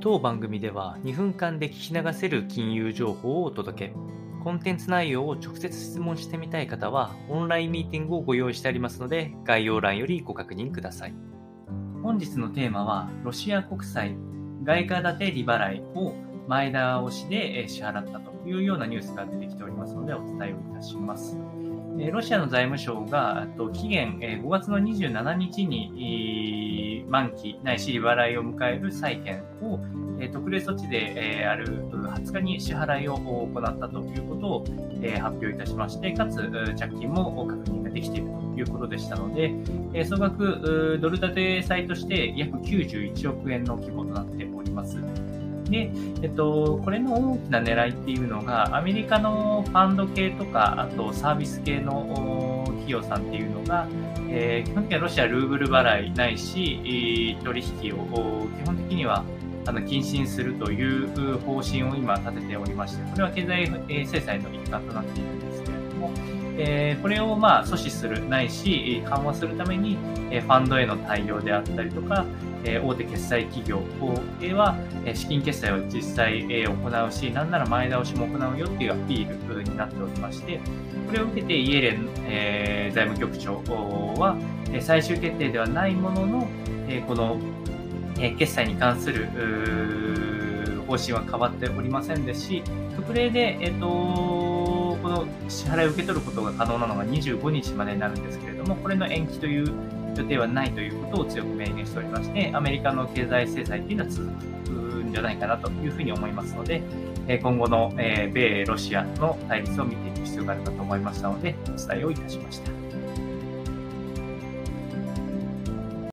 当番組では2分間で聞き流せる金融情報をお届け。コンテンツ内容を直接質問してみたい方は、オンラインミーティングをご用意してありますので、概要欄よりご確認ください。本日のテーマは、ロシア国債外貨建て利払いを前倒しで支払ったというようなニュースが出てきておりますので、お伝えをいたします。ロシアの財務省が期限5月の27日に満期ないし利払いを迎える債券を特例措置である20日に支払いを行ったということを発表いたしまして、かつ着金も確認ができているということでしたので、総額ドル建て債として約91億円の規模となっております。で、えっと、これの大きな狙いっていうのが、アメリカのファンド系とか、あとサービス系の企業さんっていうのが、えー、基本的にはロシアルーブル払いないし、取引を基本的にはあの禁止するという方針を今立てておりまして、これは経済制裁の一環となっているんですけれ、えー、これをまあ阻止するないし、緩和するためにえ、ファンドへの対応であったりとか、え大手決済企業へは、え資金決済を実際、え行うし、なんなら前倒しも行うよっていうアピールになっておりまして、これを受けてイエレン、え財務局長は、最終決定ではないものの、えこの、え決済に関する方針は変わっておりませんですし、特例で、えっ、との支払いを受け取ることが可能なのが25日までになるんですけれども、これの延期という予定はないということを強く明言しておりまして、アメリカの経済制裁というのは続くんじゃないかなというふうに思いますので、今後の米ロシアの対立を見ていく必要があるかと思いましたので、お伝えをいたしました。